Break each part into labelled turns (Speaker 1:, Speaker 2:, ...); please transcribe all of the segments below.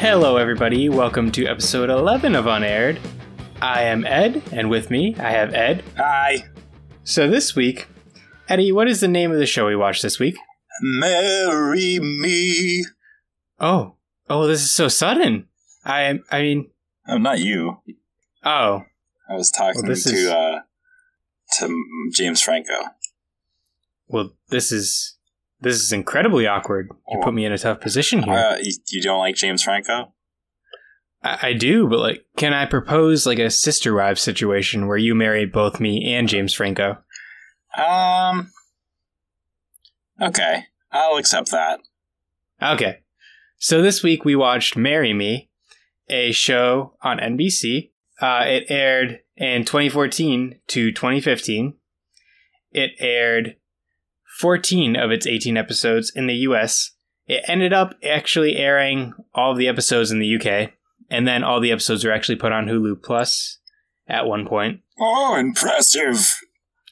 Speaker 1: Hello, everybody. Welcome to episode 11 of Unaired. I am Ed, and with me, I have Ed.
Speaker 2: Hi.
Speaker 1: So this week, Eddie, what is the name of the show we watched this week?
Speaker 2: Marry me.
Speaker 1: Oh, oh, this is so sudden. I, I mean,
Speaker 2: Oh, not you.
Speaker 1: oh,
Speaker 2: I was talking
Speaker 1: Well,
Speaker 2: to
Speaker 1: is-
Speaker 2: uh, to James Franco.
Speaker 1: well, this is this is incredibly awkward. You put me in a tough position here.
Speaker 2: Uh, you, you don't like James Franco?
Speaker 1: I, I do, but like, can I propose like a sister wife situation where you marry both me and James Franco?
Speaker 2: Um. Okay, I'll accept that.
Speaker 1: Okay. So this week we watched Marry Me, a show on NBC. Uh, it aired in 2014 to 2015. It aired 14 of its 18 episodes in the US. It ended up actually airing all of the episodes in the UK, and then all the episodes were actually put on Hulu Plus at one point.
Speaker 2: Oh, impressive!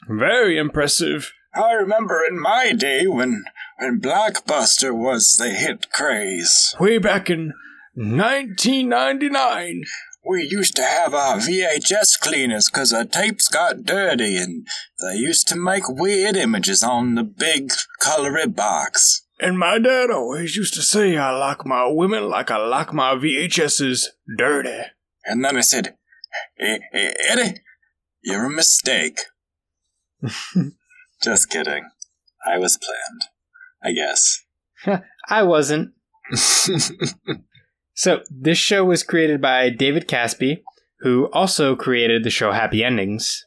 Speaker 1: Very impressive.
Speaker 2: I remember in my day when when Blockbuster was the hit craze.
Speaker 1: Way back in 1999.
Speaker 2: We used to have our VHS cleaners because our tapes got dirty and they used to make weird images on the big colory box.
Speaker 1: And my dad always used to say, I like my women like I like my VHSs dirty.
Speaker 2: And then I said, "Eh, eh, Eddie, you're a mistake. Just kidding. I was planned. I guess.
Speaker 1: I wasn't. So, this show was created by David Caspe, who also created the show Happy Endings.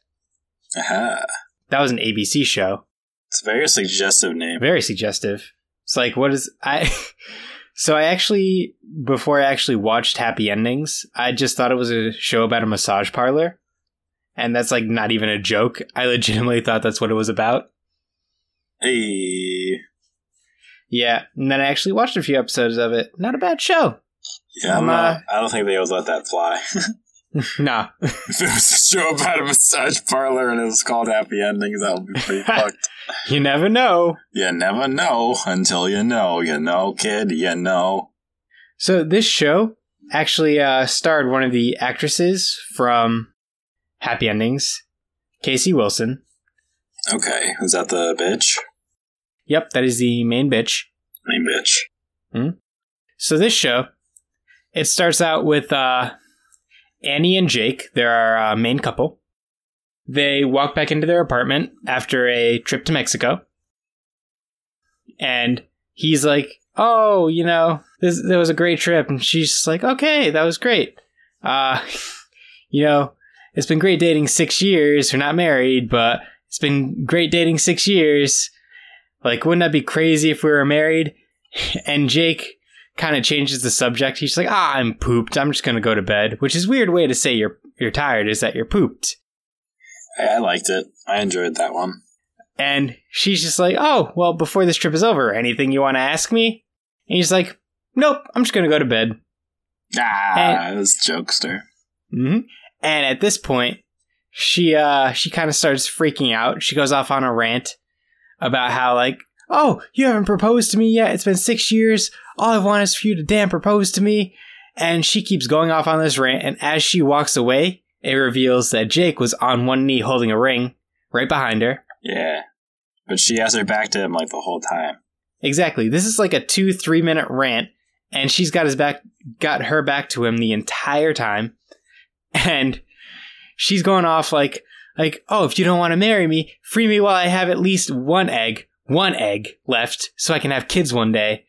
Speaker 2: Aha.
Speaker 1: That was an ABC show.
Speaker 2: It's a very suggestive name.
Speaker 1: Very suggestive. It's like, what is. I. So, I actually, before I actually watched Happy Endings, I just thought it was a show about a massage parlor. And that's like not even a joke. I legitimately thought that's what it was about.
Speaker 2: Hey.
Speaker 1: Yeah, and then I actually watched a few episodes of it. Not a bad show.
Speaker 2: Yeah, I'm not, I don't think they would let that fly.
Speaker 1: nah.
Speaker 2: if it was a show about a massage parlor and it was called Happy Endings, that would be pretty fucked.
Speaker 1: You never know.
Speaker 2: You never know until you know. You know, kid, you know.
Speaker 1: So this show actually uh, starred one of the actresses from Happy Endings, Casey Wilson.
Speaker 2: Okay, is that the bitch?
Speaker 1: Yep, that is the main bitch.
Speaker 2: Main bitch. Hmm.
Speaker 1: So this show, it starts out with uh, Annie and Jake. They're our uh, main couple. They walk back into their apartment after a trip to Mexico, and he's like, "Oh, you know, this that was a great trip," and she's like, "Okay, that was great." Uh, you know, it's been great dating six years. We're not married, but it's been great dating six years. Like, wouldn't that be crazy if we were married? And Jake kind of changes the subject. He's like, "Ah, I'm pooped. I'm just gonna go to bed," which is a weird way to say you're you're tired. Is that you're pooped?
Speaker 2: I, liked it. I enjoyed that one.
Speaker 1: And she's just like, "Oh, well, before this trip is over, anything you want to ask me?" And he's like, "Nope. I'm just gonna go to bed."
Speaker 2: Ah, it was jokester.
Speaker 1: hmm And at this point, she uh she kind of starts freaking out. She goes off on a rant about how like, "Oh, you haven't proposed to me yet. It's been 6 years. All I want is for you to damn propose to me." And she keeps going off on this rant and as she walks away, it reveals that Jake was on one knee holding a ring right behind her.
Speaker 2: Yeah. But she has her back to him like the whole time.
Speaker 1: Exactly. This is like a 2-3 minute rant and she's got his back got her back to him the entire time. And she's going off like like, "Oh, if you don't want to marry me, free me while I have at least one egg, one egg left so I can have kids one day."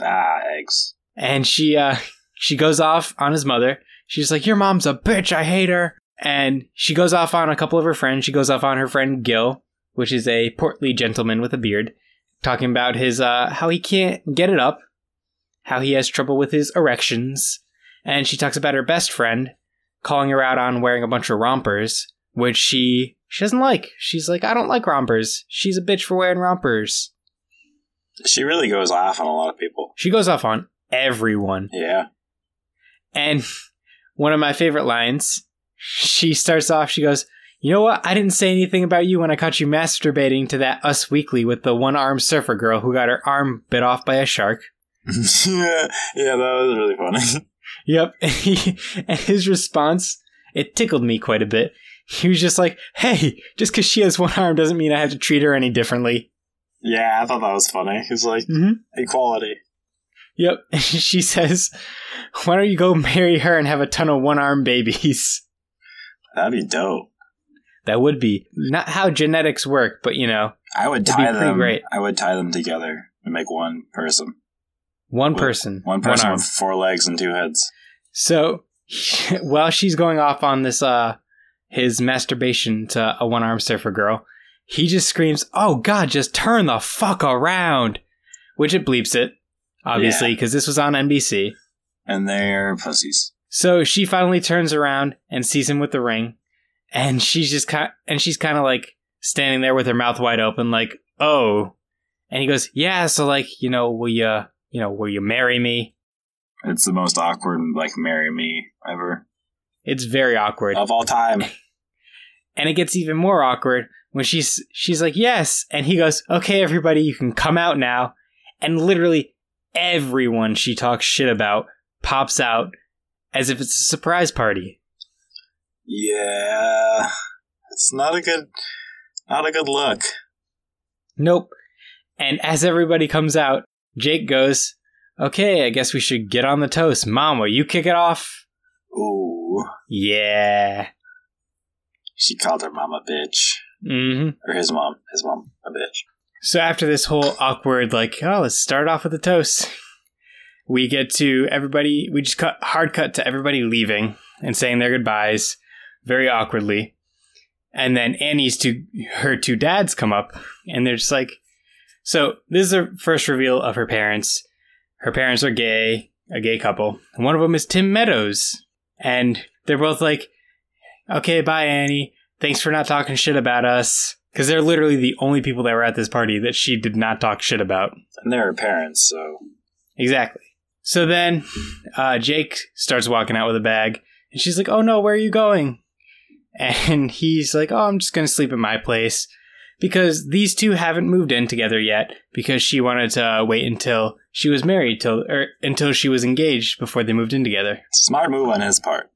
Speaker 2: Ah, eggs.
Speaker 1: And she uh she goes off on his mother. She's like, "Your mom's a bitch. I hate her." And she goes off on a couple of her friends. She goes off on her friend Gil, which is a portly gentleman with a beard, talking about his uh how he can't get it up, how he has trouble with his erections. And she talks about her best friend, calling her out on wearing a bunch of rompers, which she she doesn't like. She's like, "I don't like rompers. She's a bitch for wearing rompers."
Speaker 2: She really goes off on a lot of people.
Speaker 1: She goes off on everyone.
Speaker 2: Yeah.
Speaker 1: And one of my favorite lines, she starts off, she goes, You know what? I didn't say anything about you when I caught you masturbating to that Us Weekly with the one armed surfer girl who got her arm bit off by a shark.
Speaker 2: yeah, that was really funny.
Speaker 1: Yep. and his response, it tickled me quite a bit. He was just like, hey, just because she has one arm doesn't mean I have to treat her any differently.
Speaker 2: Yeah, I thought that was funny. He's like,
Speaker 1: Mm-hmm.
Speaker 2: equality.
Speaker 1: Yep. she says, why don't you go marry her and have a ton of one arm babies?
Speaker 2: That'd be dope.
Speaker 1: That would be not how genetics work, but you know,
Speaker 2: I would tie them.
Speaker 1: great.
Speaker 2: I would tie them together and make one person.
Speaker 1: one
Speaker 2: With-
Speaker 1: person,
Speaker 2: One person
Speaker 1: arm.
Speaker 2: with four legs and two heads.
Speaker 1: So while she's going off on this uh his masturbation to a one arm surfer girl, he just screams, "Oh God, just turn the fuck around!" Which it bleeps it, obviously, because this was on NBC.
Speaker 2: And they're pussies.
Speaker 1: So she finally turns around and sees him with the ring, and she's just kind and she's kind of like standing there with her mouth wide open, like, "Oh," and he goes, "Yeah, so like, you know, will you, you know, will you marry me?"
Speaker 2: It's the most awkward, like, marry me ever.
Speaker 1: It's very awkward.
Speaker 2: Of all time.
Speaker 1: and it gets even more awkward when she's she's like yes and he goes okay everybody you can come out now and literally everyone she talks shit about pops out as if it's a surprise party
Speaker 2: yeah. It's not a good, not a good look.
Speaker 1: nope and as everybody comes out jake goes okay i guess we should get on the toast mom will you kick it off
Speaker 2: Ooh.
Speaker 1: yeah
Speaker 2: She called her mom a bitch.
Speaker 1: hmm
Speaker 2: Or his mom. His mom a bitch.
Speaker 1: So after this whole awkward, like, oh, let's start off with a toast, we get to everybody. We just cut hard cut to everybody leaving and saying their goodbyes, very awkwardly. And then Annie's two, her two dads come up, and they're just like, so this is the first reveal of her parents. Her parents are gay, a gay couple. And one of them is Tim Meadows, and they're both like, okay, bye, Annie. Thanks for not talking shit about us. Because they're literally the only people that were at this party that she did not talk shit about.
Speaker 2: And they're her parents, so.
Speaker 1: Exactly. So then uh, Jake starts walking out with a bag, and she's like, oh no, where are you going? And he's like, oh, I'm just going to sleep at my place. Because these two haven't moved in together yet, because she wanted to wait until she was married, till or until she was engaged before they moved in together.
Speaker 2: Smart move on his part.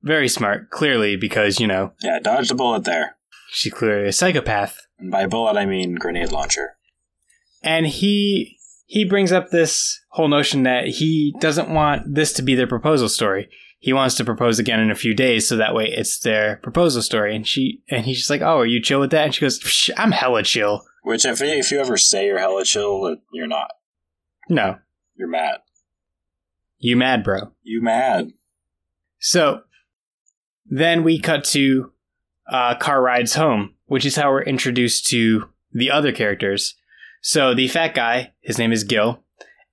Speaker 1: Very smart, clearly, because, you know,
Speaker 2: Yeah, dodged a bullet there.
Speaker 1: She's clearly a psychopath.
Speaker 2: And by bullet, I mean grenade launcher.
Speaker 1: and he he brings up this whole notion that he doesn't want this to be their proposal story. He wants to propose again in a few days, so that way it's their proposal story. And she and he's just like, "Oh, are you chill with that?" And she goes, Psh, "I'm hella chill."
Speaker 2: Which, if, if you ever say you're hella chill, you're not.
Speaker 1: No,
Speaker 2: You're mad.
Speaker 1: you mad, bro?
Speaker 2: You mad.
Speaker 1: So then we cut to uh, car rides home, which is how we're introduced to the other characters. So the fat guy, his name is Gil,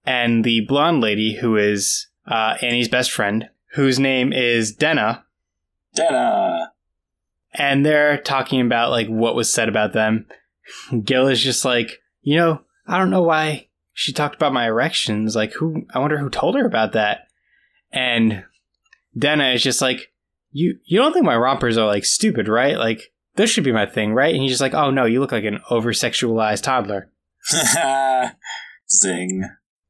Speaker 1: and the blonde lady, who is uh, Annie's best friend, whose name is Denna,
Speaker 2: Dana.
Speaker 1: and they're talking about like what was said about them. Gil is just like, you know, I don't know why she talked about my erections. Like, who? I wonder who told her about that. And Denna is just like, you you don't think my rompers are like stupid, right? Like, this should be my thing, right? And he's just like, oh no, you look like an over sexualized toddler,
Speaker 2: Zing.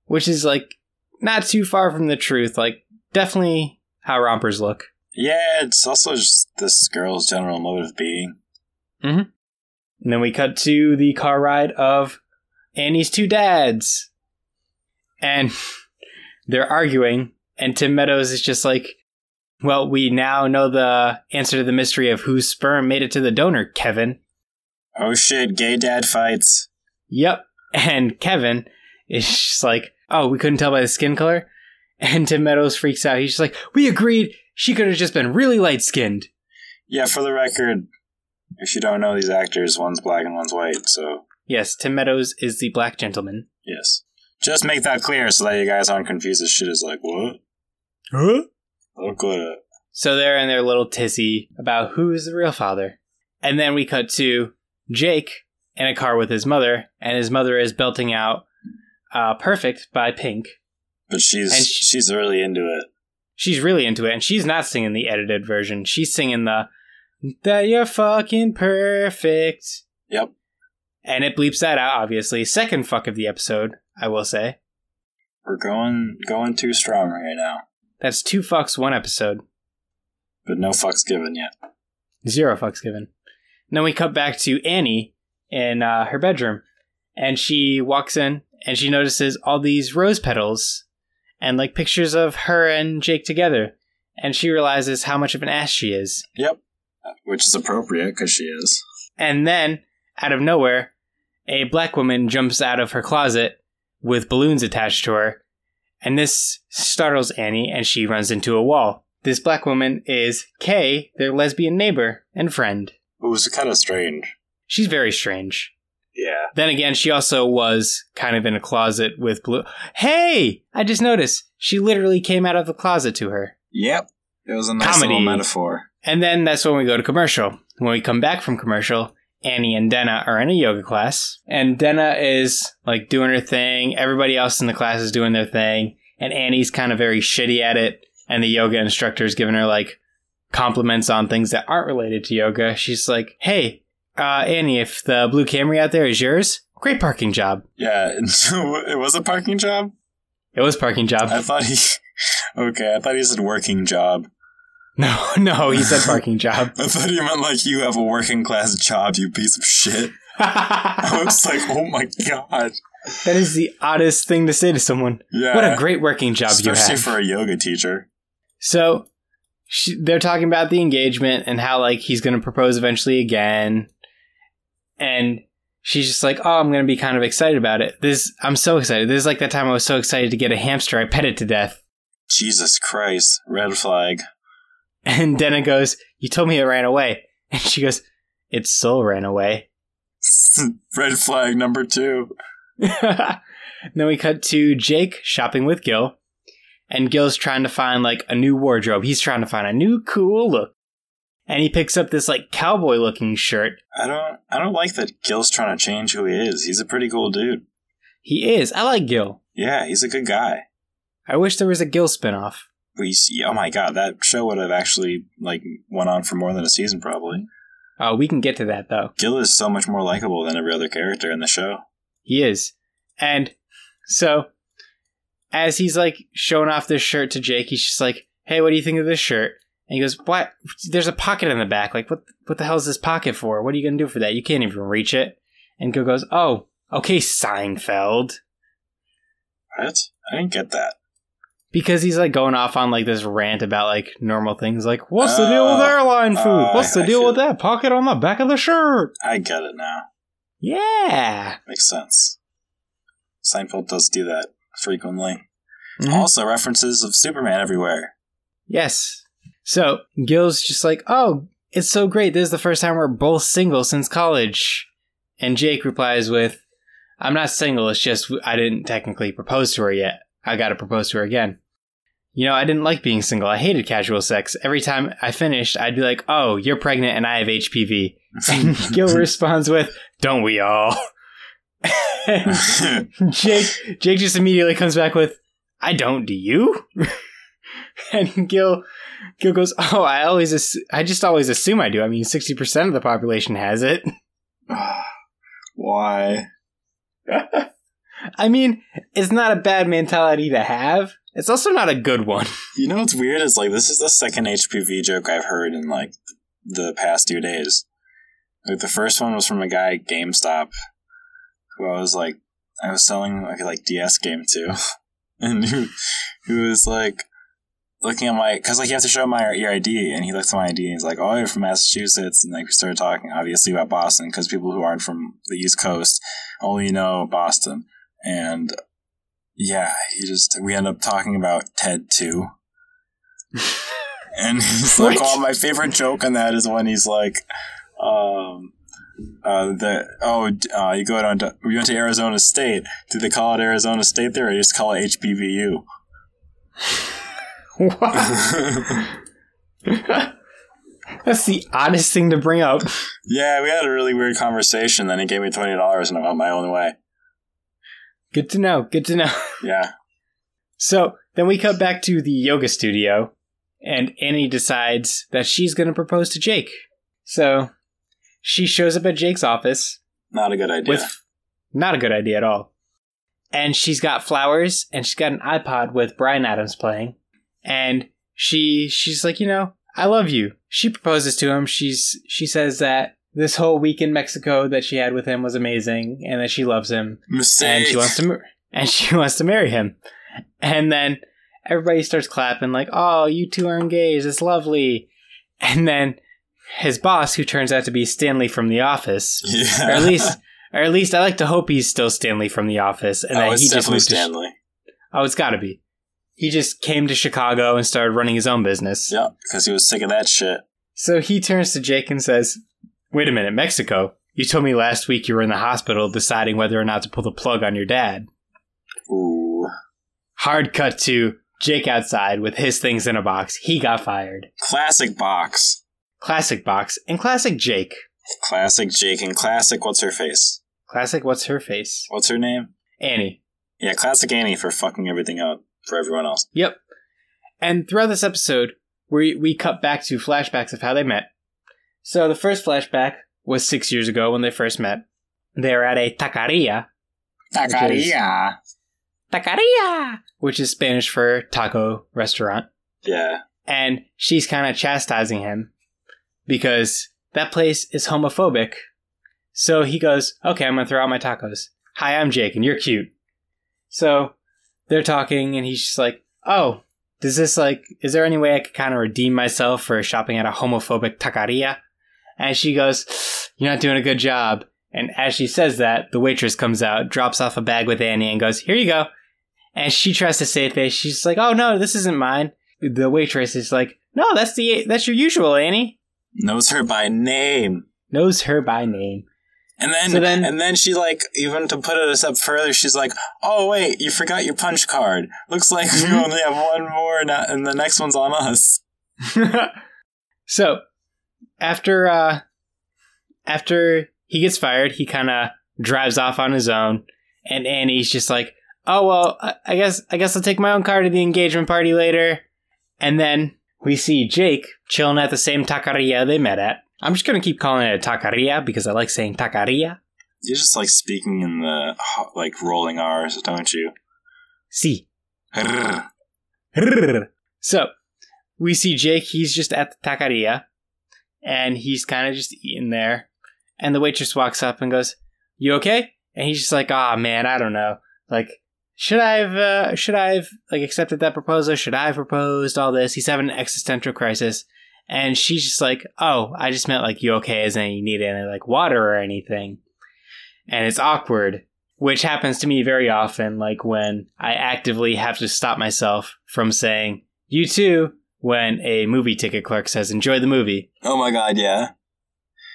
Speaker 1: which is like not too far from the truth. Like, definitely how rompers look.
Speaker 2: Yeah, it's also just this girl's general mode of being. Mm-hmm.
Speaker 1: And then we cut to the car ride of Annie's two dads. And they're arguing, and Tim Meadows is just like, Well, we now know the answer to the mystery of whose sperm made it to the donor, Kevin.
Speaker 2: Oh shit, gay dad fights.
Speaker 1: Yep. And Kevin is just like, Oh, we couldn't tell by the skin color? And Tim Meadows freaks out. He's just like, We agreed she could have just been really light skinned.
Speaker 2: Yeah, for the record, if you don't know these actors, one's black and one's white, so
Speaker 1: Yes, Tim Meadows is the black gentleman.
Speaker 2: yes. Just make that clear so that you guys aren't confused as shit is like, what?
Speaker 1: Huh?
Speaker 2: Okay.
Speaker 1: So they're in their little tizzy about who is the real father. And then we cut to Jake in a car with his mother, and his mother is belting out uh, Perfect by Pink.
Speaker 2: But she's
Speaker 1: And sh-
Speaker 2: she's really into it.
Speaker 1: She's really into it, and she's not singing the edited version. She's singing the that you're fucking perfect.
Speaker 2: Yep.
Speaker 1: And it bleeps that out, obviously. Second fuck of the episode, I will say.
Speaker 2: We're going going too strong right now,
Speaker 1: That's two fucks one episode.
Speaker 2: but no fucks given yet.
Speaker 1: Zero fucks given. And then we cut back to Annie in uh, her bedroom, and she walks in and she notices all these rose petals and like pictures of her and Jake together, and she realizes how much of an ass she is.
Speaker 2: Yep, which is appropriate because she is.
Speaker 1: And then, out of nowhere, a black woman jumps out of her closet with balloons attached to her, and this startles Annie, and she runs into a wall. This black woman is Kay, their lesbian neighbor and friend.
Speaker 2: It was kind of strange.
Speaker 1: She's very strange.
Speaker 2: Yeah.
Speaker 1: Then again, she also was kind of in a closet with blue. Hey! I just noticed. She literally came out of the closet to her.
Speaker 2: Yep. It was a nice
Speaker 1: Comedy.
Speaker 2: little metaphor.
Speaker 1: And then that's when we go to commercial. When we come back from commercial, Annie and Denna are in a yoga class. And Denna is like doing her thing. Everybody else in the class is doing their thing. And Annie's kind of very shitty at it. And the yoga instructor is giving her like compliments on things that aren't related to yoga. She's like, hey, uh, Annie, if the blue Camry out there is yours, great parking job.
Speaker 2: Yeah, it was a parking job.
Speaker 1: It was parking job.
Speaker 2: I thought he. Okay, I thought he said working job.
Speaker 1: No, no, he said parking job.
Speaker 2: I thought he meant like you have a working class job, you piece of shit. I was like, oh my god.
Speaker 1: That is the oddest thing to say to someone.
Speaker 2: Yeah.
Speaker 1: What a great working job you
Speaker 2: Especially
Speaker 1: have.
Speaker 2: for a yoga teacher.
Speaker 1: So she, they're talking about the engagement and how like he's going to propose eventually again, and she's just like, "Oh, I'm going to be kind of excited about it. This, I'm so excited. This is like that time I was so excited to get a hamster. I pet it to death."
Speaker 2: Jesus Christ. Red flag.
Speaker 1: And Denna goes, "You told me it ran away," and she goes, "Its soul ran away."
Speaker 2: Red flag number two.
Speaker 1: then we cut to Jake shopping with Gil, and Gil's trying to find like a new wardrobe. He's trying to find a new cool look. And he picks up this like cowboy looking shirt.
Speaker 2: I don't I don't like that Gil's trying to change who he is. He's a pretty cool dude.
Speaker 1: He is. I like Gil.
Speaker 2: Yeah, he's a good guy.
Speaker 1: I wish there was a Gil spinoff.
Speaker 2: We see, oh my god, that show would have actually like went on for more than a season probably.
Speaker 1: Oh, we can get to that though.
Speaker 2: Gil is so much more likable than every other character in the show.
Speaker 1: He is. And so as he's like showing off this shirt to Jake, he's just like, "Hey, what do you think of this shirt?" And he goes, "What? There's a pocket in the back. Like, what? What the hell is this pocket for? What are you gonna do for that? You can't even reach it." And Gil goes, "Oh, okay, Seinfeld."
Speaker 2: What? I didn't get that.
Speaker 1: Because he's like going off on like this rant about like normal things, like what's the deal with
Speaker 2: Oh,
Speaker 1: airline food?
Speaker 2: oh,
Speaker 1: what's the
Speaker 2: I
Speaker 1: deal with that pocket on the back of the shirt?
Speaker 2: I get it now.
Speaker 1: Yeah.
Speaker 2: Makes sense. Seinfeld does do that frequently.
Speaker 1: Mhm.
Speaker 2: Also, references of Superman everywhere.
Speaker 1: Yes. So Gil's just like, oh, it's so great. This is the first time we're both single since college. And Jake replies with, I'm not single. It's just I didn't technically propose to her yet. I got to propose to her again. You know, I didn't like being single. I hated casual sex. Every time I finished, I'd be like, oh, you're pregnant and I have HPV. And Gil responds with, don't we all? and Jake Jake just immediately comes back with, "I don't. Do you?" and Gil Gil goes, "Oh, I always ass- I just always assume I do. I mean, sixty percent of the population has it.
Speaker 2: Why?
Speaker 1: I mean, it's not a bad mentality to have. It's also not a good one.
Speaker 2: You know what's weird is like this is the second HPV joke I've heard in like the past two days. Like the first one was from a guy at GameStop who I was like I was selling like like DS game to, and who who was like looking at my because like you have to show my your ID, and he looks at my ID and he's like, "Oh, you're from Massachusetts," and like we started talking obviously about Boston because people who aren't from the East Coast only know Boston, and yeah, he just we end up talking about Ted too. And he's like, oh, my favorite joke on that is when he's like, um, uh, the oh, uh, you go down to we went to Arizona State. Do they call it Arizona State there, or just call it HPVU? What?
Speaker 1: That's the oddest thing to bring up.
Speaker 2: yeah, we had a really weird conversation. Then he gave me twenty dollars, and I went my own way.
Speaker 1: Good to know. Good to know.
Speaker 2: Yeah,
Speaker 1: So then we cut back to the yoga studio, and Annie decides that she's going to propose to Jake. So she shows up at Jake's office
Speaker 2: not a good idea.
Speaker 1: with not a good idea at all. and she's got flowers and she's got an iPod with Bryan Adams playing. And she she's like, you know, I love you. She proposes to him. She's she says that this whole week in Mexico that she had with him was amazing and that she loves him
Speaker 2: Mistake.
Speaker 1: and she wants to and she wants to marry him. And then everybody starts clapping like, "Oh, you two are engaged. It's lovely." And then his boss, who turns out to be Stanley from The Office,
Speaker 2: yeah.
Speaker 1: or at least, or at least, I like to hope he's still Stanley from The Office, and
Speaker 2: oh,
Speaker 1: that he just moved to. Ch- oh, it's got to be. He just came to Chicago and started running his own business.
Speaker 2: Yeah, because he was sick of that shit.
Speaker 1: So he turns to Jake and says, "Wait a minute, Mexico. You told me last week you were in the hospital deciding whether or not to pull the plug on your dad."
Speaker 2: Ooh.
Speaker 1: Hard cut to Jake outside with his things in a box. He got fired.
Speaker 2: Classic box.
Speaker 1: Classic box and classic Jake.
Speaker 2: Classic Jake and classic what's her face?
Speaker 1: Classic what's her face?
Speaker 2: What's her name?
Speaker 1: Annie.
Speaker 2: Yeah, classic Annie for fucking everything up for everyone else.
Speaker 1: Yep. And throughout this episode, we we cut back to flashbacks of how they met. So the first flashback was six years ago when they first met. They're at a taqueria.
Speaker 2: Taqueria.
Speaker 1: Taqueria! Which is Spanish for taco restaurant.
Speaker 2: Yeah.
Speaker 1: and she's kind of chastising him because that place is homophobic. So he goes, "Okay, I'm gonna throw out my tacos. Hi, I'm Jake, and you're cute." So they're talking, and he's just like, "Oh, does this like? Is there any way I could kind of redeem myself for shopping at a homophobic taqueria?" And she goes, "You're not doing a good job." And as she says that, the waitress comes out, drops off a bag with Annie, and goes, "Here you go." And she tries to save face. She's like, "Oh no, this isn't mine." the waitress is like, "No, that's the that's your usual Annie."
Speaker 2: Knows her by name.
Speaker 1: Knows her by name.
Speaker 2: And then,
Speaker 1: So then-
Speaker 2: and then she like even to put it a step further, she's like, "Oh wait, you forgot your punch card. Looks like we
Speaker 1: Mhm.
Speaker 2: only have one more, and the next one's on us."
Speaker 1: so after uh after he gets fired, he kind of drives off on his own, and Annie's just like, "Oh well, I- I guess I guess I'll take my own car to the engagement party later." And then we see Jake chilling at the same taqueria they met at. I'm just gonna keep calling it a taqueria because I like saying taqueria.
Speaker 2: You're just like speaking in the like rolling R's, don't you?
Speaker 1: See.
Speaker 2: Rrr.
Speaker 1: So we see Jake. He's just at the taqueria, and he's kind of just eating there. And the waitress walks up and goes, "You okay?" And he's just like, "Ah, man, I don't know. Like, should I have? Uh, should I have like accepted that proposal? Should I have proposed all this?" He's having an existential crisis, and she's just like, "Oh, I just meant like you okay? As in you need any like water or anything?" And it's awkward which happens to me very often, like when I actively have to stop myself from saying, you too, when a movie ticket clerk says, enjoy the movie.
Speaker 2: Oh my god, yeah.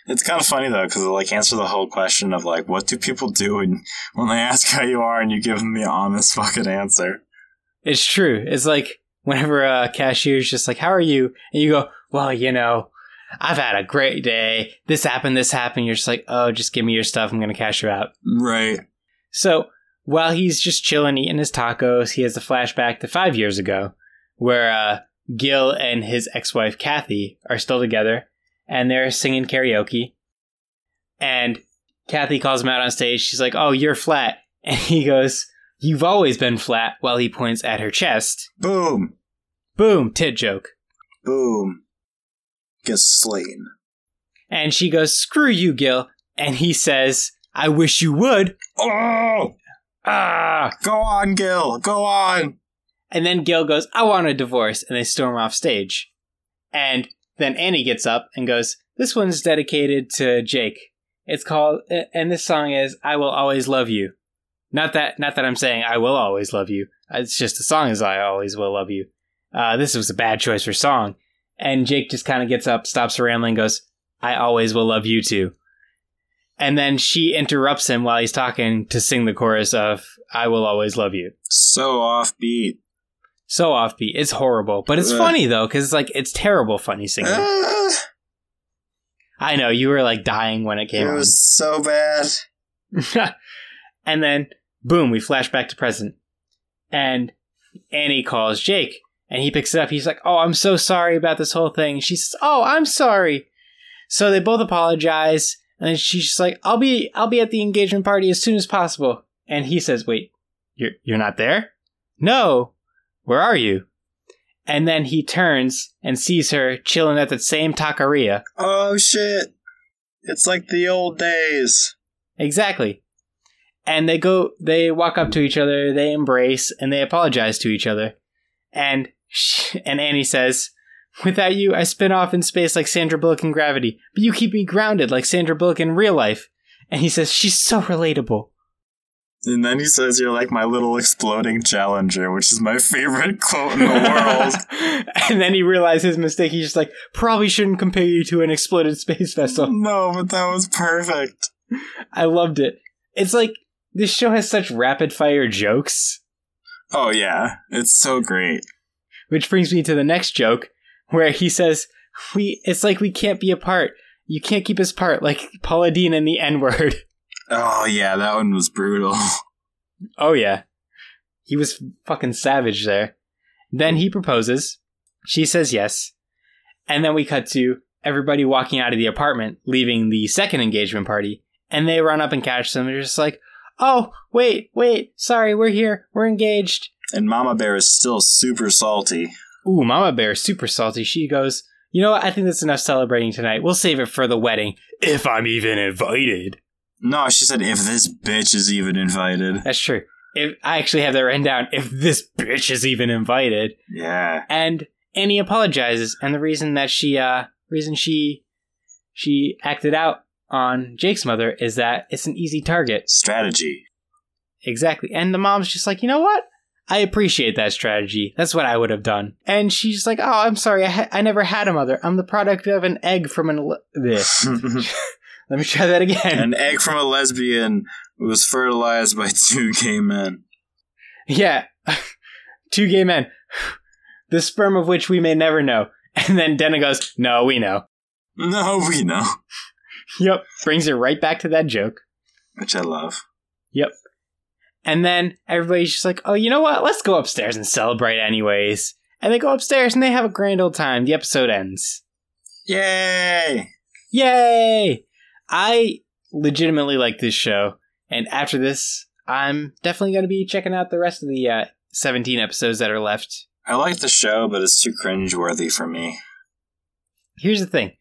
Speaker 2: It's kind of funny though, because it like answer the whole question of like, what do people do when when they ask how you are and you give them the honest fucking answer?
Speaker 1: It's true. It's like whenever a cashier's just like, how are you? And you go, well, you know, I've had a great day. This happened, this happened. You're just like, oh, just give me your stuff. I'm going to cash you out.
Speaker 2: Right.
Speaker 1: So while he's just chilling, eating his tacos, he has a flashback to five years ago where uh, Gil and his ex wife Kathy are still together and they're singing karaoke. And Kathy calls him out on stage. She's like, Oh, you're flat. And he goes, You've always been flat, while he points at her chest.
Speaker 2: Boom.
Speaker 1: Boom, tit joke.
Speaker 2: Boom. Gets slain.
Speaker 1: And she goes, Screw you, Gil. And he says, I wish you would.
Speaker 2: Oh!
Speaker 1: Ah!
Speaker 2: Go on, Gil. Go on.
Speaker 1: And then Gil goes, I want a divorce. And they storm off stage. And then Annie gets up and goes, This one's dedicated to Jake. It's called, and this song is I Will Always Love You. Not that, not that I'm saying I will always love you. It's just the song is I always will love you. Uh, this was a bad choice for song. And Jake just kind of gets up, stops rambling, goes, I always will love you too. And then she interrupts him while he's talking to sing the chorus of I will always love you
Speaker 2: So offbeat.
Speaker 1: So offbeat. It's horrible, but it's
Speaker 2: Ugh.
Speaker 1: funny though because it's like it's terrible funny singing.
Speaker 2: Ah,
Speaker 1: I know you were like dying when it came.
Speaker 2: it
Speaker 1: came
Speaker 2: was so bad.
Speaker 1: and then boom, we flash back to present, and Annie calls Jake, and he picks it up. He's like, "Oh, I'm so sorry about this whole thing." She says, "Oh, I'm sorry." So they both apologize, and she's just like, "I'll be, I'll be at the engagement party as soon as possible." And he says, "Wait, You're you're not there? No. Where are you? And then he turns and sees her chilling at the same taqueria.
Speaker 2: Oh shit! It's like the old days.
Speaker 1: Exactly. And they go, they walk up to each other, they embrace, and they apologize to each other. And sh- and Annie says, "Without you, I spin off in space like Sandra Bullock in Gravity, but you keep me grounded like Sandra Bullock in real life." And he says, "She's so relatable."
Speaker 2: And then he says, "You're like my little exploding challenger," which is my favorite quote in the world.
Speaker 1: and then he realized his mistake. He's just like, "Probably shouldn't compare you to an exploded space vessel."
Speaker 2: no, but that was perfect.
Speaker 1: I loved it. It's like this show has such rapid fire jokes.
Speaker 2: Oh yeah, it's so great.
Speaker 1: Which brings me to the next joke where he says, "We it's like we can't be apart. You can't keep us apart like Paula Deen and the N-word."
Speaker 2: Oh yeah, that one was brutal.
Speaker 1: Oh yeah. He was fucking savage there. Then he proposes. She says yes. And then we cut to everybody walking out of the apartment, leaving the second engagement party. And they run up and catch them. They're just like, oh, wait, wait, sorry, we're here. We're engaged.
Speaker 2: And Mama Bear is still super salty.
Speaker 1: Ooh, Mama Bear is super salty. She goes, you know what? I think that's enough celebrating tonight. We'll save it for the wedding. If I'm even invited.
Speaker 2: No, she said if this bitch is even invited.
Speaker 1: That's true. If I actually have that written down, if this bitch is even invited.
Speaker 2: Yeah.
Speaker 1: And Annie apologizes, and the reason that she uh reason she she acted out on Jake's mother is that it's an easy target.
Speaker 2: Strategy.
Speaker 1: Exactly. And the mom's just like, you know what? I appreciate that strategy. That's what I would have done. And she's like, oh, I'm sorry. I, ha- I never had a mother. I'm the product of an egg from an. This. Let me try that again.
Speaker 2: An egg from a lesbian was fertilized by two gay men.
Speaker 1: Yeah. Two gay men. The sperm of which we may never know. And then Denna goes, no, we know.
Speaker 2: No, we know.
Speaker 1: Yep. Brings it right back to that joke.
Speaker 2: Which I love.
Speaker 1: Yep. And then everybody's just like, oh, you know what? Let's go upstairs and celebrate anyways. And they go upstairs and they have a grand old time. The episode ends.
Speaker 2: Yay!
Speaker 1: Yay! I legitimately like this show. And after this, I'm definitely going to be checking out the rest of the uh, 17 episodes that are left.
Speaker 2: I like the show, but it's too cringe-worthy for me.
Speaker 1: Here's the thing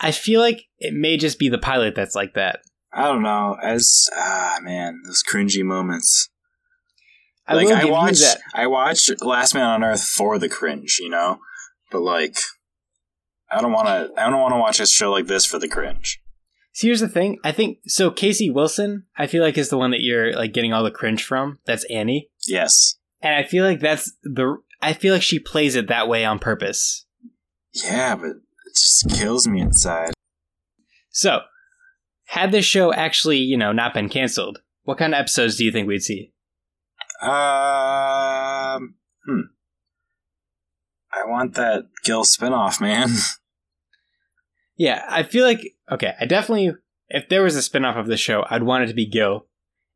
Speaker 1: I feel like it may just be the pilot that's like that.
Speaker 2: I don't know. As ah man, those cringy moments.
Speaker 1: I
Speaker 2: like I watched,
Speaker 1: that.
Speaker 2: I watched Last Man on Earth for the cringe, you know. But like, I don't want to. I don't want to watch a show like this for the cringe.
Speaker 1: See, here's the thing. I think so. Casey Wilson, I feel like is the one that you're like getting all the cringe from. That's Annie,
Speaker 2: Yes.
Speaker 1: and I feel like that's the. I feel like she plays it that way on purpose.
Speaker 2: Yeah, but it just kills me inside.
Speaker 1: So, had this show actually, you know, not been canceled, what kind of episodes do you think we'd see?
Speaker 2: Um. Hmm. I want that Gil spinoff, man.
Speaker 1: Yeah, I feel like okay. I definitely, if there was a spinoff of the show, I'd want it to be Gil,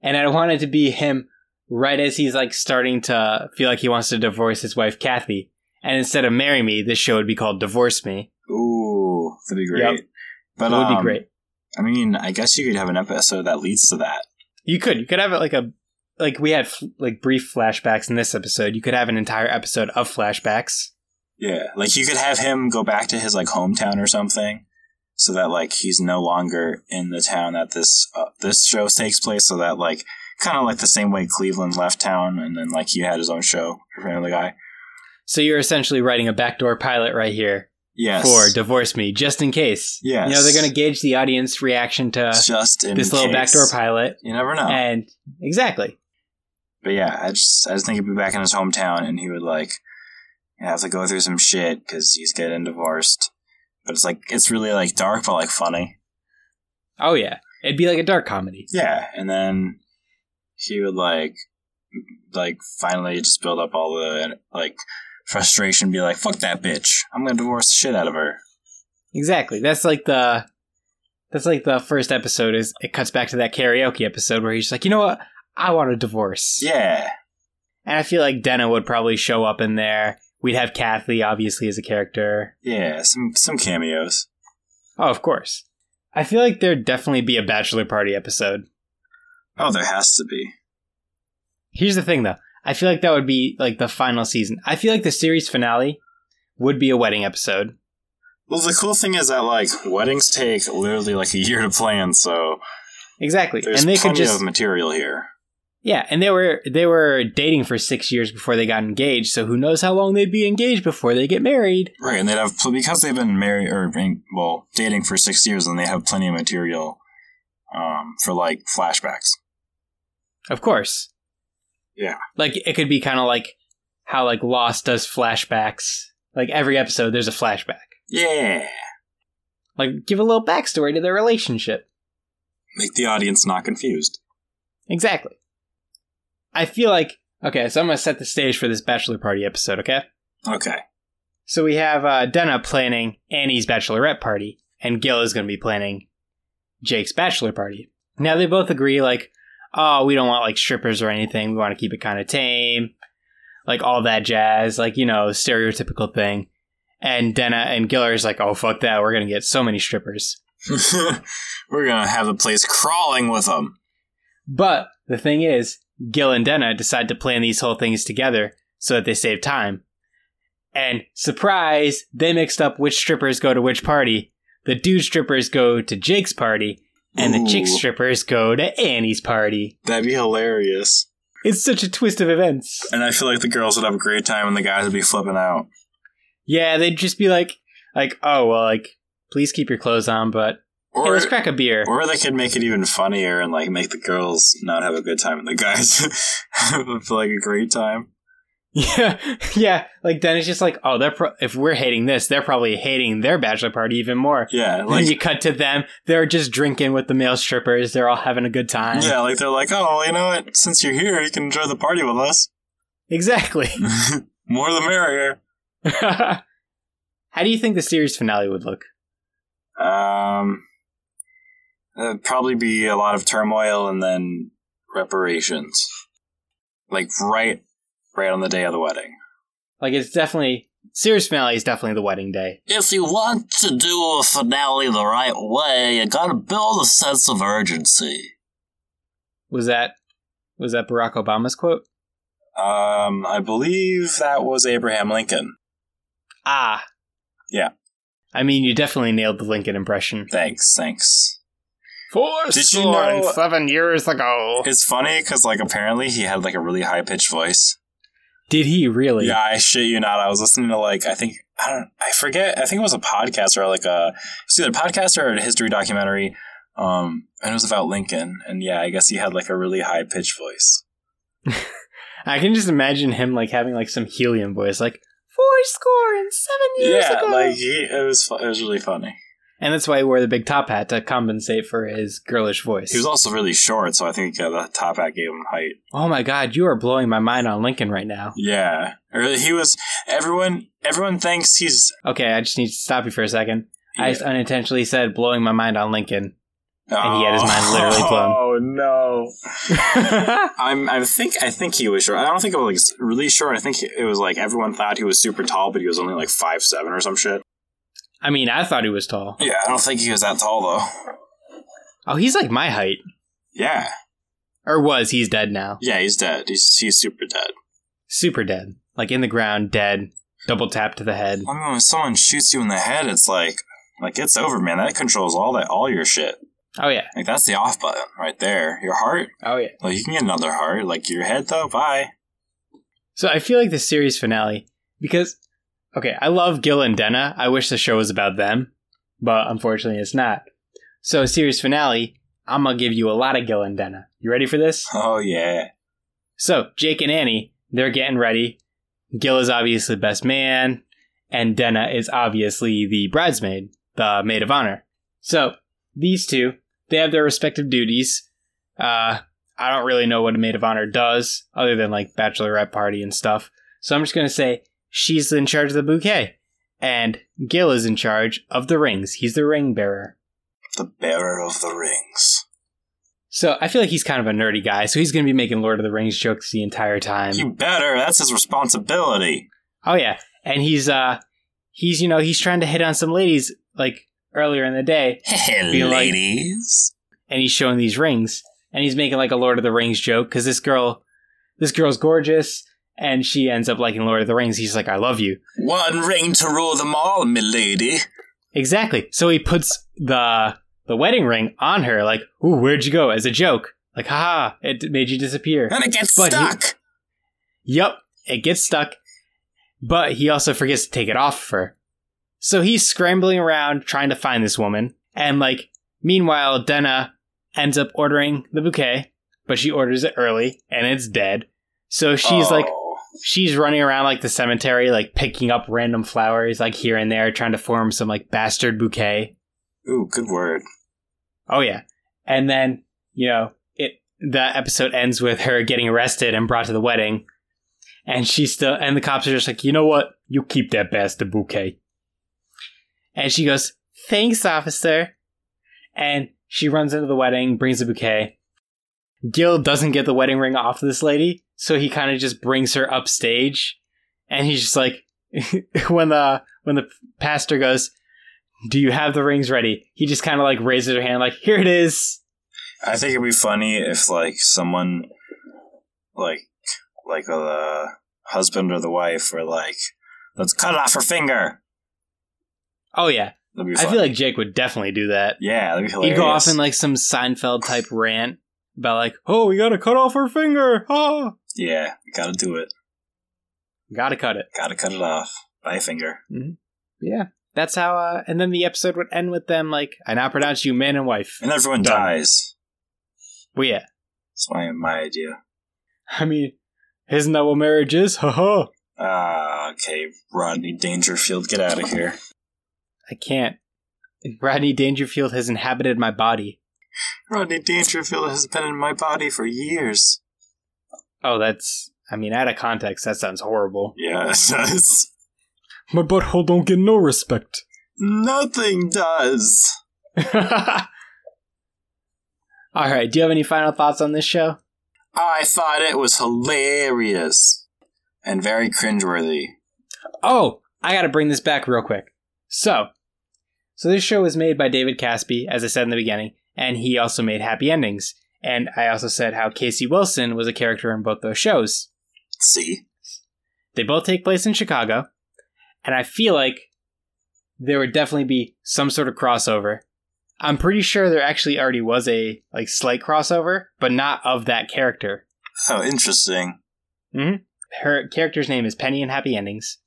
Speaker 1: and I'd want it to be him right as he's like starting to feel like he wants to divorce his wife Kathy. And instead of marry me, this show would be called Divorce Me.
Speaker 2: Ooh, that'd be great.
Speaker 1: Yep.
Speaker 2: But
Speaker 1: it would
Speaker 2: um,
Speaker 1: be great.
Speaker 2: I mean, I guess you could have an episode that leads to that.
Speaker 1: You could, you could have it like a, like we had f- like brief flashbacks in this episode. You could have an entire episode of flashbacks.
Speaker 2: Yeah, like you could have him go back to his like hometown or something, so that like he's no longer in the town that this uh, this show takes place. So that like kind of like the same way Cleveland left town, and then like he had his own show for Family Guy.
Speaker 1: So you're essentially writing a backdoor pilot right here
Speaker 2: Yes,
Speaker 1: for Divorce Me, just in case.
Speaker 2: Yes.
Speaker 1: You know, they're going to gauge the audience reaction to
Speaker 2: just
Speaker 1: this little
Speaker 2: case.
Speaker 1: backdoor pilot.
Speaker 2: You never know.
Speaker 1: And exactly.
Speaker 2: But yeah, I just I just think he'd be back in his hometown, and he would like have to go through some shit because he's getting divorced. But it's like it's really like dark, but like funny.
Speaker 1: Oh, yeah. It'd be like a dark comedy.
Speaker 2: Yeah, and then he would like like finally just build up all the like frustration, be like, "Fuck that bitch! I'm gonna divorce the shit out of her."
Speaker 1: Exactly. That's like the. That's like the first episode is it cuts back to that karaoke episode where he's like, you know what? I want a divorce.
Speaker 2: Yeah,
Speaker 1: And I feel like Denna would probably show up in there. We'd have Kathy obviously as a character.
Speaker 2: yeah, some some cameos.
Speaker 1: Oh, of course. I feel like there'd definitely be a bachelor party episode.
Speaker 2: Oh, there has to be.
Speaker 1: Here's the thing, though. I feel like that would be like the final season. I feel like the series finale would be a wedding episode.
Speaker 2: Well, the cool thing is that like weddings take literally like a year to plan, so
Speaker 1: Exactly,
Speaker 2: there's
Speaker 1: and they could just
Speaker 2: of material here.
Speaker 1: Yeah, and they were they were dating for six years before they got engaged. So who knows how long they'd be engaged before they get married?
Speaker 2: Right, and they'd have because they've been married or well dating for six years, and they have plenty of material um, for like flashbacks.
Speaker 1: Of course.
Speaker 2: Yeah.
Speaker 1: Like it could be kind of like how like Lost does flashbacks. Like every episode, there's a flashback.
Speaker 2: Yeah,
Speaker 1: Like give a little backstory to their relationship.
Speaker 2: make the audience not confused.
Speaker 1: Exactly. I feel like okay, so I'm gonna set the stage for this bachelor party episode. Okay.
Speaker 2: Okay,
Speaker 1: So we have uh, Denna planning Annie's bachelorette party, and Gil is to be planning Jake's bachelor party. Now they both agree, like, oh, we don't want like strippers or anything. We want to keep it kind of tame, like all that jazz, like you know, stereotypical thing. And Denna and Gil is like, oh fuck that, we're gonna get so many strippers.
Speaker 2: we're gonna have the place crawling with them.
Speaker 1: But the thing is, Gil and Denna decide to plan these whole things together so that they save time. And surprise, they mixed up which strippers go to which party. The dude strippers go to Jake's party, and the chick strippers go to Annie's party.
Speaker 2: That'd be hilarious.
Speaker 1: It's such a twist of events.
Speaker 2: And I feel like the girls would have a great time, and the guys would be flipping out.
Speaker 1: Yeah, they'd just be like, like, oh well, like, please keep your clothes on, but hey,
Speaker 2: Or
Speaker 1: let's crack a beer.
Speaker 2: Or they could make it even funnier and like make the girls not have a good time and the guys have like a great time.
Speaker 1: Yeah, yeah. Like then it's just like, oh, they're pro- if we're hating this, they're probably hating their bachelor party even more.
Speaker 2: Yeah,
Speaker 1: Then you cut to them; they're just drinking with the male strippers. They're all having a good time.
Speaker 2: yeah, like they're like, oh, you know what? Since you're here, you can enjoy the party with us.
Speaker 1: exactly.
Speaker 2: More the merrier.
Speaker 1: How do you think the series finale would look?
Speaker 2: Um, it'd probably be a lot of turmoil and then reparations, like right, right on the day of the wedding.
Speaker 1: Like it's definitely series finale is definitely the wedding day.
Speaker 2: If you want to do a finale the right way, you gotta build a sense of urgency.
Speaker 1: Was that was that Barack Obama's quote?
Speaker 2: Um, I believe that was Abraham Lincoln.
Speaker 1: Ah,
Speaker 2: Yeah.
Speaker 1: I mean, you definitely nailed the Lincoln impression.
Speaker 2: Thanks, thanks.
Speaker 1: Four
Speaker 2: Did you know-
Speaker 1: seven years ago?
Speaker 2: It's funny because, like, apparently he had like a really high pitched voice.
Speaker 1: Did he really?
Speaker 2: Yeah, I shit you not. I was listening to like I think I don't I forget. I think it was a podcast or like a it's either a podcast or a history documentary. Um, and it was about Lincoln. And yeah, I guess he had like a really high pitched voice.
Speaker 1: I can just imagine him like having like some helium voice, like four score and seven years
Speaker 2: yeah,
Speaker 1: ago.
Speaker 2: like he, it was it was really funny.
Speaker 1: And that's why he wore the big top hat to compensate for his girlish voice.
Speaker 2: He was also really short, so I think yeah, the top hat gave him height.
Speaker 1: oh my god, you are blowing my mind on Lincoln right now.
Speaker 2: Yeah, he was. Everyone everyone thinks he's.
Speaker 1: Okay, I just need to stop you for a second. I just unintentionally said blowing my mind on Lincoln. and he had his mind literally oh, blown.
Speaker 2: Oh no. I'm. I think. I think he was short. I don't think it was like really short. I think it was like everyone thought he was super tall, but he was only like five seven or some shit.
Speaker 1: I mean, I thought he was tall.
Speaker 2: Yeah, I don't think he was that tall though.
Speaker 1: Oh, he's like my height.
Speaker 2: Yeah,
Speaker 1: Or was. He's dead now.
Speaker 2: yeah, he's dead. He's he's super dead.
Speaker 1: Super dead. Like in the ground, dead. Double tap to the head.
Speaker 2: I mean, when someone shoots you in the head, it's like like it's over, man. That controls all that all your shit.
Speaker 1: Oh yeah.
Speaker 2: Like that's the off button right there. Your heart,
Speaker 1: Oh yeah.
Speaker 2: like you can get another heart. Like your head though, bye.
Speaker 1: So I feel like the series finale because okay, I love Gil and Denna. I wish the show was about them, but unfortunately it's not. So series finale, I'm gonna give you a lot of Gil and Denna. You ready for this?
Speaker 2: Oh yeah.
Speaker 1: So Jake and Annie, they're getting ready. Gil is obviously the best man, and Denna is obviously the bridesmaid, the maid of honor. So these two, they have their respective duties. Uh, I don't really know what a maid of honor does, other than like bachelorette party and stuff. So I'm just gonna say she's in charge of the bouquet, and Gil is in charge of the rings. He's the ring bearer.
Speaker 2: The bearer of the rings.
Speaker 1: So I feel like he's kind of a nerdy guy, so he's gonna be making Lord of the Rings jokes the entire time.
Speaker 2: You better. That's his responsibility.
Speaker 1: Oh yeah, and he's uh he's you know he's trying to hit on some ladies like earlier in the day,
Speaker 2: Hey,
Speaker 1: Be like-
Speaker 2: ladies.
Speaker 1: and he's showing these rings, and he's making like a Lord of the Rings joke because this girl, this girl's gorgeous, and she ends up liking Lord of the Rings. He's like, I love you.
Speaker 2: One ring to rule them all, milady.
Speaker 1: Exactly. So he puts the the wedding ring on her, like, "Ooh, where'd you go?" as a joke. Like, haha, it made you disappear.
Speaker 2: And it gets
Speaker 1: But he-
Speaker 2: stuck.
Speaker 1: Yup, it gets stuck, but he also forgets to take it off of her. So he's scrambling around trying to find this woman, and like, meanwhile, Dennah ends up ordering the bouquet, but she orders it early, and it's dead. So she's like,
Speaker 2: Oh.
Speaker 1: She's running around like the cemetery, like picking up random flowers, like here and there, trying to form some like bastard bouquet.
Speaker 2: Ooh, good word.
Speaker 1: Oh yeah. And then, you know, it the episode ends with her getting arrested and brought to the wedding. And she's still and the cops are just like, you know what? You keep that bastard bouquet. And she goes, Thanks, officer. And she runs into the wedding, brings the bouquet. Gil doesn't get the wedding ring off this lady, so he kind of just brings her upstage. And he's just like when the when the pastor goes, do you have the rings ready? He just kind of like raises her hand, like, here it is.
Speaker 2: I think it'd be funny if like someone, like, like uh, the husband or the wife were like, "Let's cut off her finger."
Speaker 1: Oh, yeah. I feel like Jake would definitely do that.
Speaker 2: yeah, that'd be hilarious.
Speaker 1: He'd go off in like some Seinfeld type rant about, like, oh, we gotta cut off her finger. Oh,
Speaker 2: yeah, gotta do it.
Speaker 1: gotta cut it.
Speaker 2: Gotta cut it off. By finger.
Speaker 1: Yeah. That's how, uh, and then the episode would end with them, like, I now pronounce you man and wife.
Speaker 2: And everyone
Speaker 1: Done.
Speaker 2: dies.
Speaker 1: Well, yeah.
Speaker 2: That's my my idea.
Speaker 1: I mean, isn't that what marriage is? Haha.
Speaker 2: Ah, okay, Rodney Dangerfield, get out of here.
Speaker 1: I can't. Rodney Dangerfield has inhabited my body.
Speaker 2: Rodney Dangerfield has been in my body for years.
Speaker 1: Oh, that's, I mean, out of context, that sounds horrible.
Speaker 2: Yeah, it does.
Speaker 1: My butthole don't get no respect.
Speaker 2: Nothing does.
Speaker 1: All right. Do you have any final thoughts on this show?
Speaker 2: I thought it was hilarious and very cringeworthy.
Speaker 1: Oh, I got to bring this back real quick. So, so this show was made by David Caspe, as I said in the beginning, and he also made Happy Endings. And I also said how Casey Wilson was a character in both those shows.
Speaker 2: See?
Speaker 1: They both take place in Chicago, and I feel like there would definitely be some sort of crossover. I'm pretty sure there actually already was a like slight crossover, but not of that character.
Speaker 2: Oh, interesting. Mm-hmm.
Speaker 1: her character's name is Penny in Happy Endings.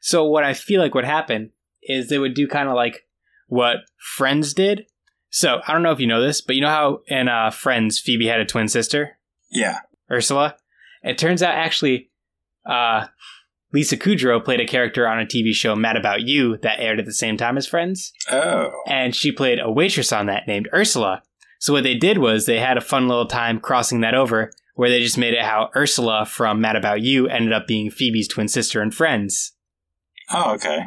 Speaker 1: So what I feel like would happen is they would do kind of like what Friends did. So I don't know if you know this, but you know how in uh, Friends Phoebe had a twin sister,
Speaker 2: Yeah.
Speaker 1: Ursula. It turns out actually, uh, Lisa Kudrow played a character on a TV show Mad About You that aired at the same time as Friends,
Speaker 2: Oh.
Speaker 1: and she played a waitress on that named Ursula. So what they did was they had a fun little time crossing that over, where they just made it how Ursula from Mad About You ended up being Phoebe's twin sister in Friends.
Speaker 2: Oh, okay.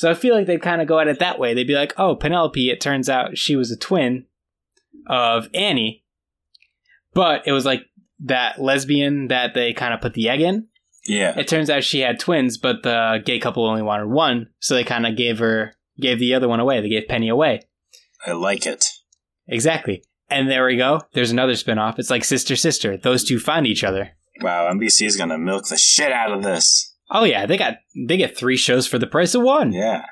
Speaker 1: So I feel like they'd kind of go at it that way. They'd be like, "Oh, Penelope, it turns out she was a twin of Annie." But it was like that lesbian that they kind of put the egg in.
Speaker 2: Yeah.
Speaker 1: It turns out she had twins, but the gay couple only wanted one, so they kind of gave her gave the other one away. They gave Penny away.
Speaker 2: I like it.
Speaker 1: Exactly. And there we go. There's another spin-off. It's like sister sister. Those two find each other.
Speaker 2: Wow, NBC's gonna milk the shit out of this.
Speaker 1: Oh yeah, they got they get three shows for the price of one.
Speaker 2: Yeah.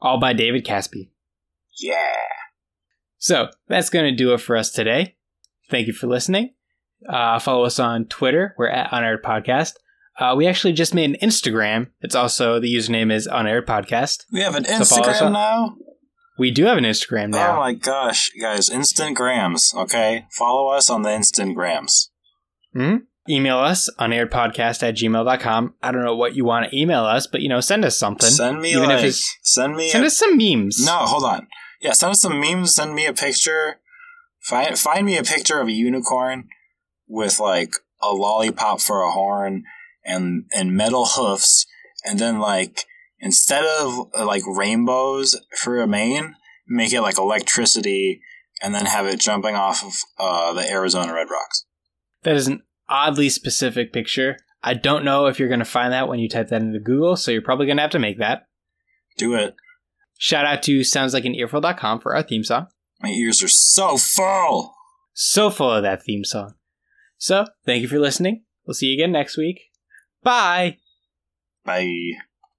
Speaker 1: All by David Caspe.
Speaker 2: Yeah.
Speaker 1: So that's going to do it for us today. Thank you for listening. Uh, follow us on Twitter. We're at Unaired Podcast. Uh, we actually just made an Instagram. It's also the username is Unaired Podcast.
Speaker 2: We have an
Speaker 1: So
Speaker 2: Instagram now?
Speaker 1: We do have an Instagram now.
Speaker 2: Oh my gosh, guys, Instagrams, okay? Follow us on the instant Instagrams.
Speaker 1: Email us unairedpodcast at gmail.com. I don't know what you want to email us, but you know, send us something.
Speaker 2: Send me
Speaker 1: Even if
Speaker 2: like,
Speaker 1: it's-
Speaker 2: send me
Speaker 1: Send
Speaker 2: a,
Speaker 1: us some memes.
Speaker 2: No, hold on. Yeah, send us some memes, send me a picture. Find find me a picture of a unicorn with like a lollipop for a horn and and metal hoofs and then like instead of like rainbows for a mane, make it like electricity and then have it jumping off of uh, the Arizona Red Rocks.
Speaker 1: That is an oddly specific picture. I don't know if you're going to find that when you type that into Google, so you're probably going to have to make that.
Speaker 2: Do it.
Speaker 1: Shout out to soundslikeanearful.com for our theme song.
Speaker 2: My ears are so full.
Speaker 1: So full of that theme song. So, thank you for listening. We'll see you again next week. Bye.
Speaker 2: Bye.